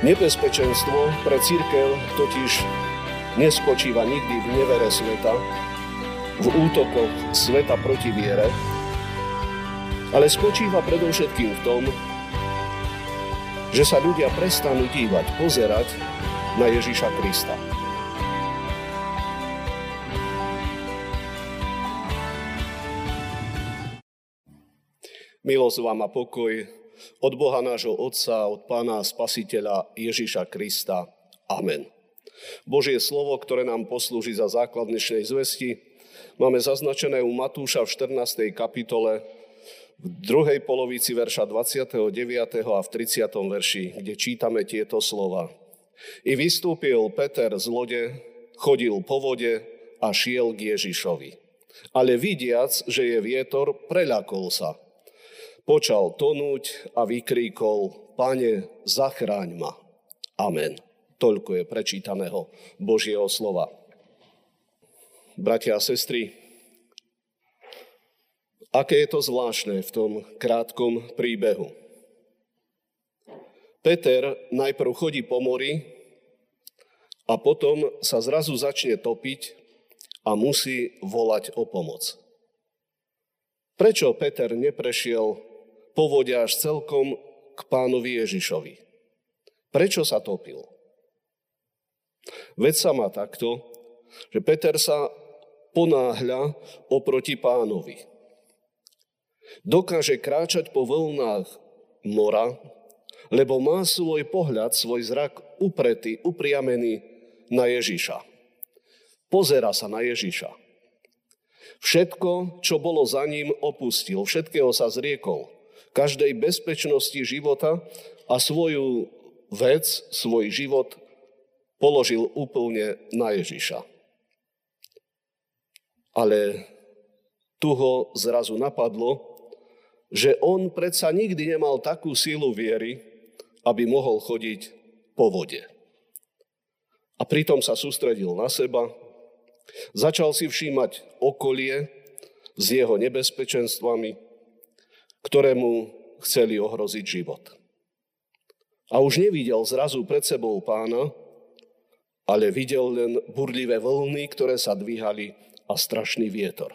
Nebezpečenstvo pre církev totiž nespočíva nikdy v nevere sveta, v útokoch sveta proti viere, ale spočíva predovšetkým v tom, že sa ľudia prestanú dívať, pozerať na Ježiša Krista. Milosť vám a pokoj od Boha nášho Otca, od Pána Spasiteľa Ježiša Krista. Amen. Božie slovo, ktoré nám poslúži za základ dnešnej zvesti, máme zaznačené u Matúša v 14. kapitole, v druhej polovici verša 29. a v 30. verši, kde čítame tieto slova. I vystúpil Peter z lode, chodil po vode a šiel k Ježišovi. Ale vidiac, že je vietor, preľakol sa počal tonúť a vykríkol, Pane, zachráň ma. Amen. Toľko je prečítaného Božieho slova. Bratia a sestry, aké je to zvláštne v tom krátkom príbehu. Peter najprv chodí po mori a potom sa zrazu začne topiť a musí volať o pomoc. Prečo Peter neprešiel povodia až celkom k pánovi Ježišovi. Prečo sa topil? Veď sa má takto, že Peter sa ponáhľa oproti pánovi. Dokáže kráčať po vlnách mora, lebo má svoj pohľad, svoj zrak upretý, upriamený na Ježiša. Pozera sa na Ježiša. Všetko, čo bolo za ním, opustil, všetkého sa zriekol každej bezpečnosti života a svoju vec, svoj život položil úplne na Ježiša. Ale tu ho zrazu napadlo, že on predsa nikdy nemal takú sílu viery, aby mohol chodiť po vode. A pritom sa sústredil na seba, začal si všímať okolie s jeho nebezpečenstvami, ktorému chceli ohroziť život. A už nevidel zrazu pred sebou pána, ale videl len burlivé vlny, ktoré sa dvíhali a strašný vietor.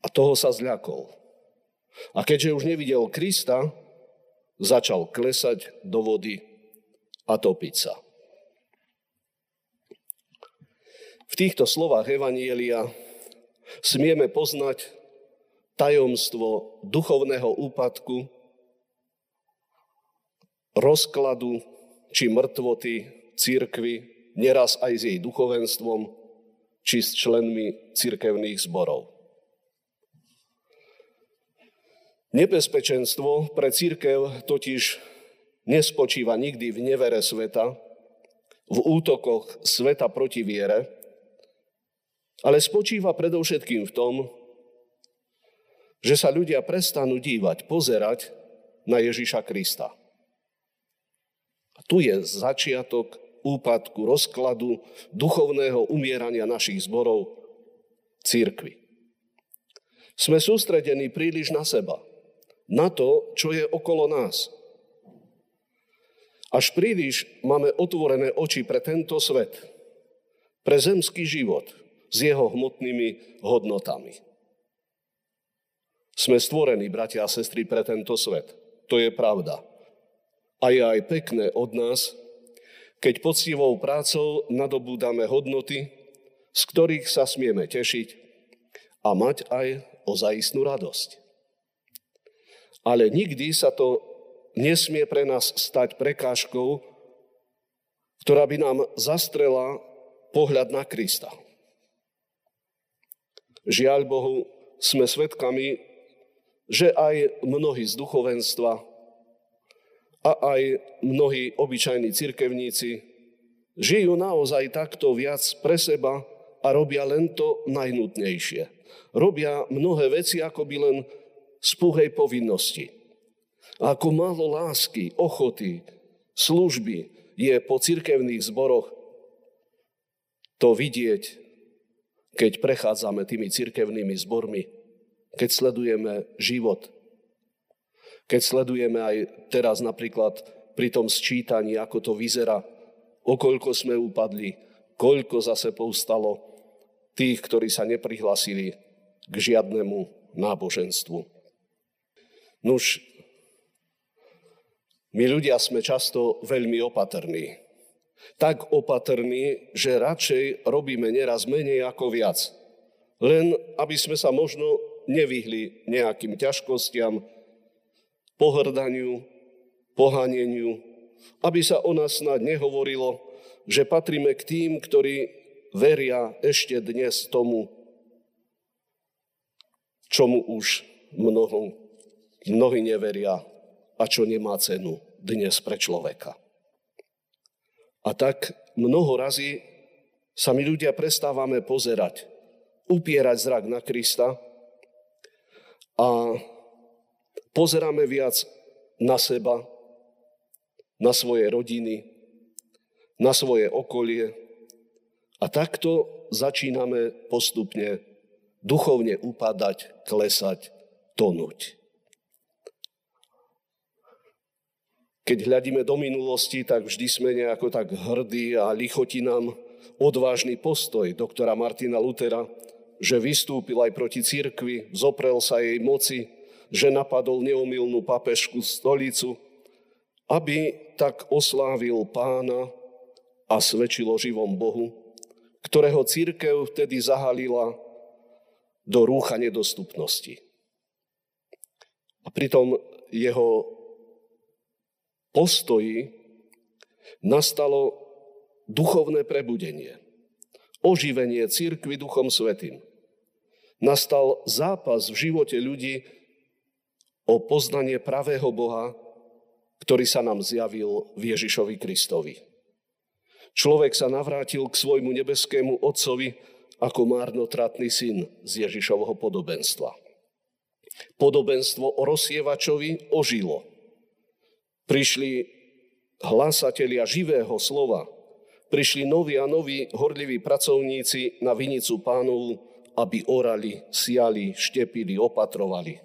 A toho sa zľakol. A keďže už nevidel Krista, začal klesať do vody a topiť sa. V týchto slovách Evanielia smieme poznať tajomstvo duchovného úpadku, rozkladu či mŕtvoty církvy, neraz aj s jej duchovenstvom, či s členmi církevných zborov. Nebezpečenstvo pre církev totiž nespočíva nikdy v nevere sveta, v útokoch sveta proti viere, ale spočíva predovšetkým v tom, že sa ľudia prestanú dívať, pozerať na Ježiša Krista. A tu je začiatok úpadku, rozkladu, duchovného umierania našich zborov církvy. Sme sústredení príliš na seba, na to, čo je okolo nás. Až príliš máme otvorené oči pre tento svet, pre zemský život s jeho hmotnými hodnotami. Sme stvorení, bratia a sestry, pre tento svet. To je pravda. A je aj pekné od nás, keď poctivou prácou nadobúdame hodnoty, z ktorých sa smieme tešiť a mať aj ozajistnú radosť. Ale nikdy sa to nesmie pre nás stať prekážkou, ktorá by nám zastrela pohľad na Krista. Žiaľ Bohu, sme svedkami že aj mnohí z duchovenstva a aj mnohí obyčajní cirkevníci žijú naozaj takto viac pre seba a robia len to najnutnejšie. Robia mnohé veci ako by len z puhej povinnosti. A ako málo lásky, ochoty, služby je po cirkevných zboroch to vidieť, keď prechádzame tými cirkevnými zbormi keď sledujeme život. Keď sledujeme aj teraz napríklad pri tom sčítaní, ako to vyzerá, okoľko sme upadli, koľko zase povstalo tých, ktorí sa neprihlasili k žiadnemu náboženstvu. Nuž, my ľudia sme často veľmi opatrní. Tak opatrní, že radšej robíme neraz menej ako viac. Len aby sme sa možno nevyhli nejakým ťažkostiam, pohrdaniu, pohaneniu, aby sa o nás snad nehovorilo, že patríme k tým, ktorí veria ešte dnes tomu, čomu už mnoho, mnohí neveria a čo nemá cenu dnes pre človeka. A tak mnoho razy sa my ľudia prestávame pozerať, upierať zrak na Krista a pozeráme viac na seba, na svoje rodiny, na svoje okolie a takto začíname postupne duchovne upadať, klesať, tonúť. Keď hľadíme do minulosti, tak vždy sme nejako tak hrdí a lichotí nám odvážny postoj doktora Martina Lutera, že vystúpil aj proti cirkvi, zoprel sa jej moci, že napadol neomilnú papežskú stolicu, aby tak oslávil pána a svedčilo živom Bohu, ktorého církev vtedy zahalila do rúcha nedostupnosti. A pritom jeho postoji nastalo duchovné prebudenie, oživenie církvy duchom svetým. Nastal zápas v živote ľudí o poznanie pravého Boha, ktorý sa nám zjavil v Ježišovi Kristovi. Človek sa navrátil k svojmu nebeskému Otcovi ako márnotratný syn z Ježišovho podobenstva. Podobenstvo o rozsievačovi ožilo – Prišli hlásatelia živého slova, prišli noví a noví horliví pracovníci na vinicu pánovu, aby orali, siali, štepili, opatrovali.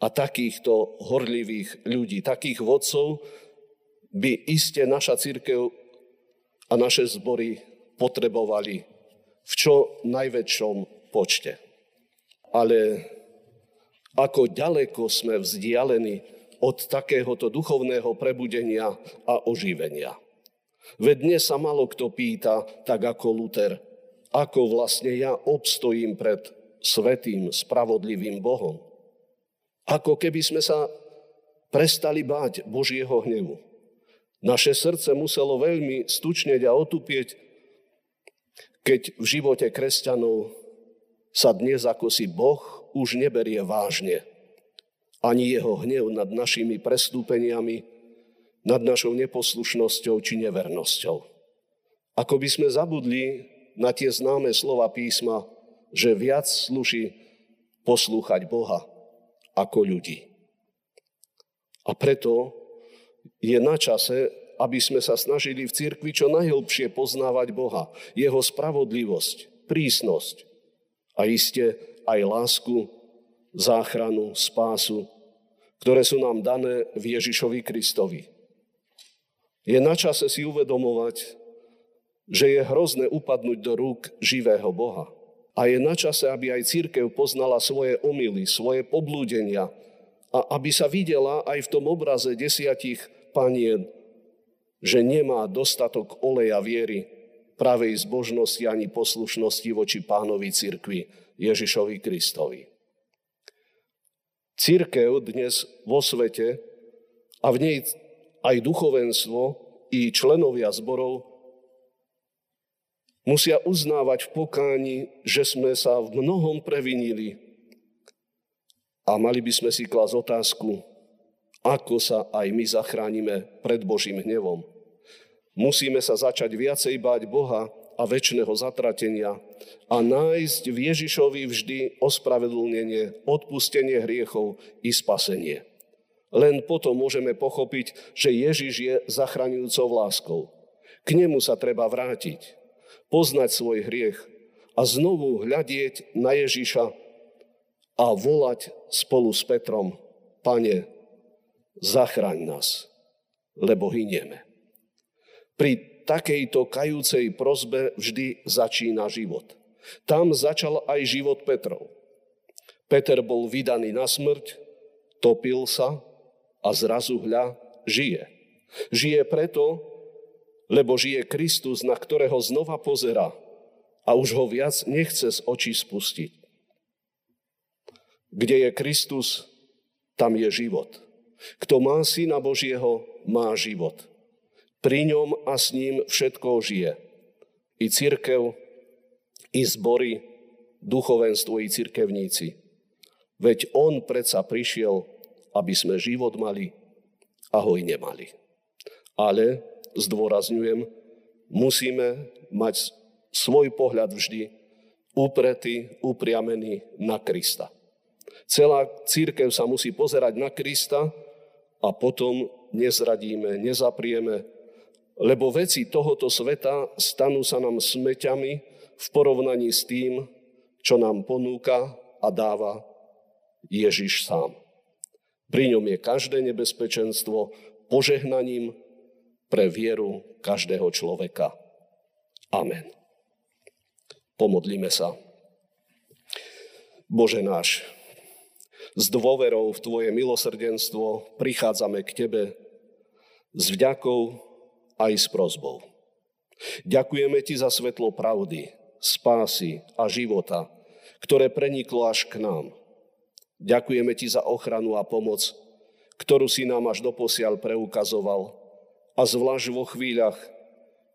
A takýchto horlivých ľudí, takých vodcov by iste naša církev a naše zbory potrebovali v čo najväčšom počte. Ale ako ďaleko sme vzdialení od takéhoto duchovného prebudenia a oživenia. Veď dnes sa malo kto pýta, tak ako Luther, ako vlastne ja obstojím pred svetým, spravodlivým Bohom. Ako keby sme sa prestali báť Božieho hnevu. Naše srdce muselo veľmi stučneť a otupieť, keď v živote kresťanov sa dnes ako si Boh už neberie vážne ani jeho hnev nad našimi prestúpeniami, nad našou neposlušnosťou či nevernosťou. Ako by sme zabudli na tie známe slova písma, že viac sluší poslúchať Boha ako ľudí. A preto je na čase, aby sme sa snažili v cirkvi čo najhlbšie poznávať Boha, jeho spravodlivosť, prísnosť a iste aj lásku záchranu, spásu, ktoré sú nám dané v Ježišovi Kristovi. Je na čase si uvedomovať, že je hrozné upadnúť do rúk živého Boha. A je na čase, aby aj církev poznala svoje omily, svoje poblúdenia a aby sa videla aj v tom obraze desiatich panien, že nemá dostatok oleja viery, pravej zbožnosti ani poslušnosti voči pánovi cirkvi Ježišovi Kristovi. Církev dnes vo svete a v nej aj duchovenstvo i členovia zborov musia uznávať v pokáni, že sme sa v mnohom previnili a mali by sme si klásť otázku, ako sa aj my zachránime pred Božím hnevom. Musíme sa začať viacej báť Boha a väčšného zatratenia a nájsť v Ježišovi vždy ospravedlnenie, odpustenie hriechov i spasenie. Len potom môžeme pochopiť, že Ježiš je zachraňujúcou láskou. K nemu sa treba vrátiť, poznať svoj hriech a znovu hľadieť na Ježiša a volať spolu s Petrom, Pane, zachraň nás. lebo hynieme. Pri takejto kajúcej prozbe vždy začína život. Tam začal aj život Petrov. Peter bol vydaný na smrť, topil sa a zrazu hľa žije. Žije preto, lebo žije Kristus, na ktorého znova pozera a už ho viac nechce z očí spustiť. Kde je Kristus, tam je život. Kto má Syna Božieho, má život. Pri ňom a s ním všetko žije. I církev, i zbory, duchovenstvo, i cirkevníci. Veď on predsa prišiel, aby sme život mali a ho i nemali. Ale, zdôrazňujem, musíme mať svoj pohľad vždy upretý, upriamený na Krista. Celá církev sa musí pozerať na Krista a potom nezradíme, nezaprieme, lebo veci tohoto sveta stanú sa nám smeťami v porovnaní s tým, čo nám ponúka a dáva Ježiš sám. Pri ňom je každé nebezpečenstvo požehnaním pre vieru každého človeka. Amen. Pomodlíme sa. Bože náš, s dôverou v Tvoje milosrdenstvo prichádzame k Tebe s vďakou aj s prozbou. Ďakujeme Ti za svetlo pravdy, spásy a života, ktoré preniklo až k nám. Ďakujeme Ti za ochranu a pomoc, ktorú si nám až doposiaľ preukazoval a zvlášť vo chvíľach,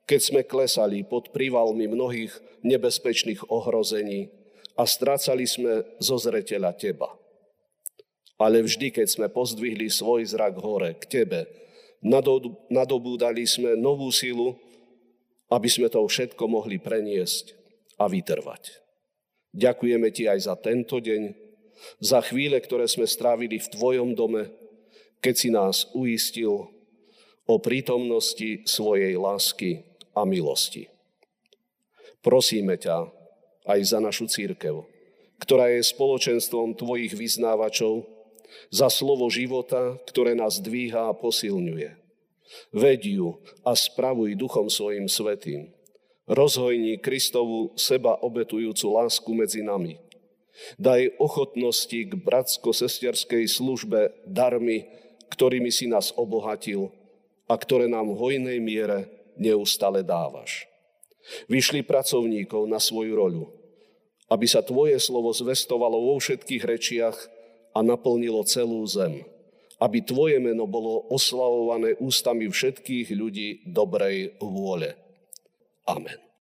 keď sme klesali pod prívalmi mnohých nebezpečných ohrození a strácali sme zo zreteľa Teba. Ale vždy, keď sme pozdvihli svoj zrak hore k Tebe, nadobúdali sme novú silu, aby sme to všetko mohli preniesť a vytrvať. Ďakujeme Ti aj za tento deň, za chvíle, ktoré sme strávili v Tvojom dome, keď si nás uistil o prítomnosti svojej lásky a milosti. Prosíme ťa aj za našu církev, ktorá je spoločenstvom tvojich vyznávačov, za slovo života, ktoré nás dvíha a posilňuje. Veď a spravuj duchom svojim svetým. Rozhojni Kristovu seba obetujúcu lásku medzi nami. Daj ochotnosti k bratsko-sesterskej službe darmi, ktorými si nás obohatil a ktoré nám hojnej miere neustále dávaš. Vyšli pracovníkov na svoju roľu, aby sa Tvoje slovo zvestovalo vo všetkých rečiach a naplnilo celú zem. Aby Tvoje meno bolo oslavované ústami všetkých ľudí dobrej vôle. Amen.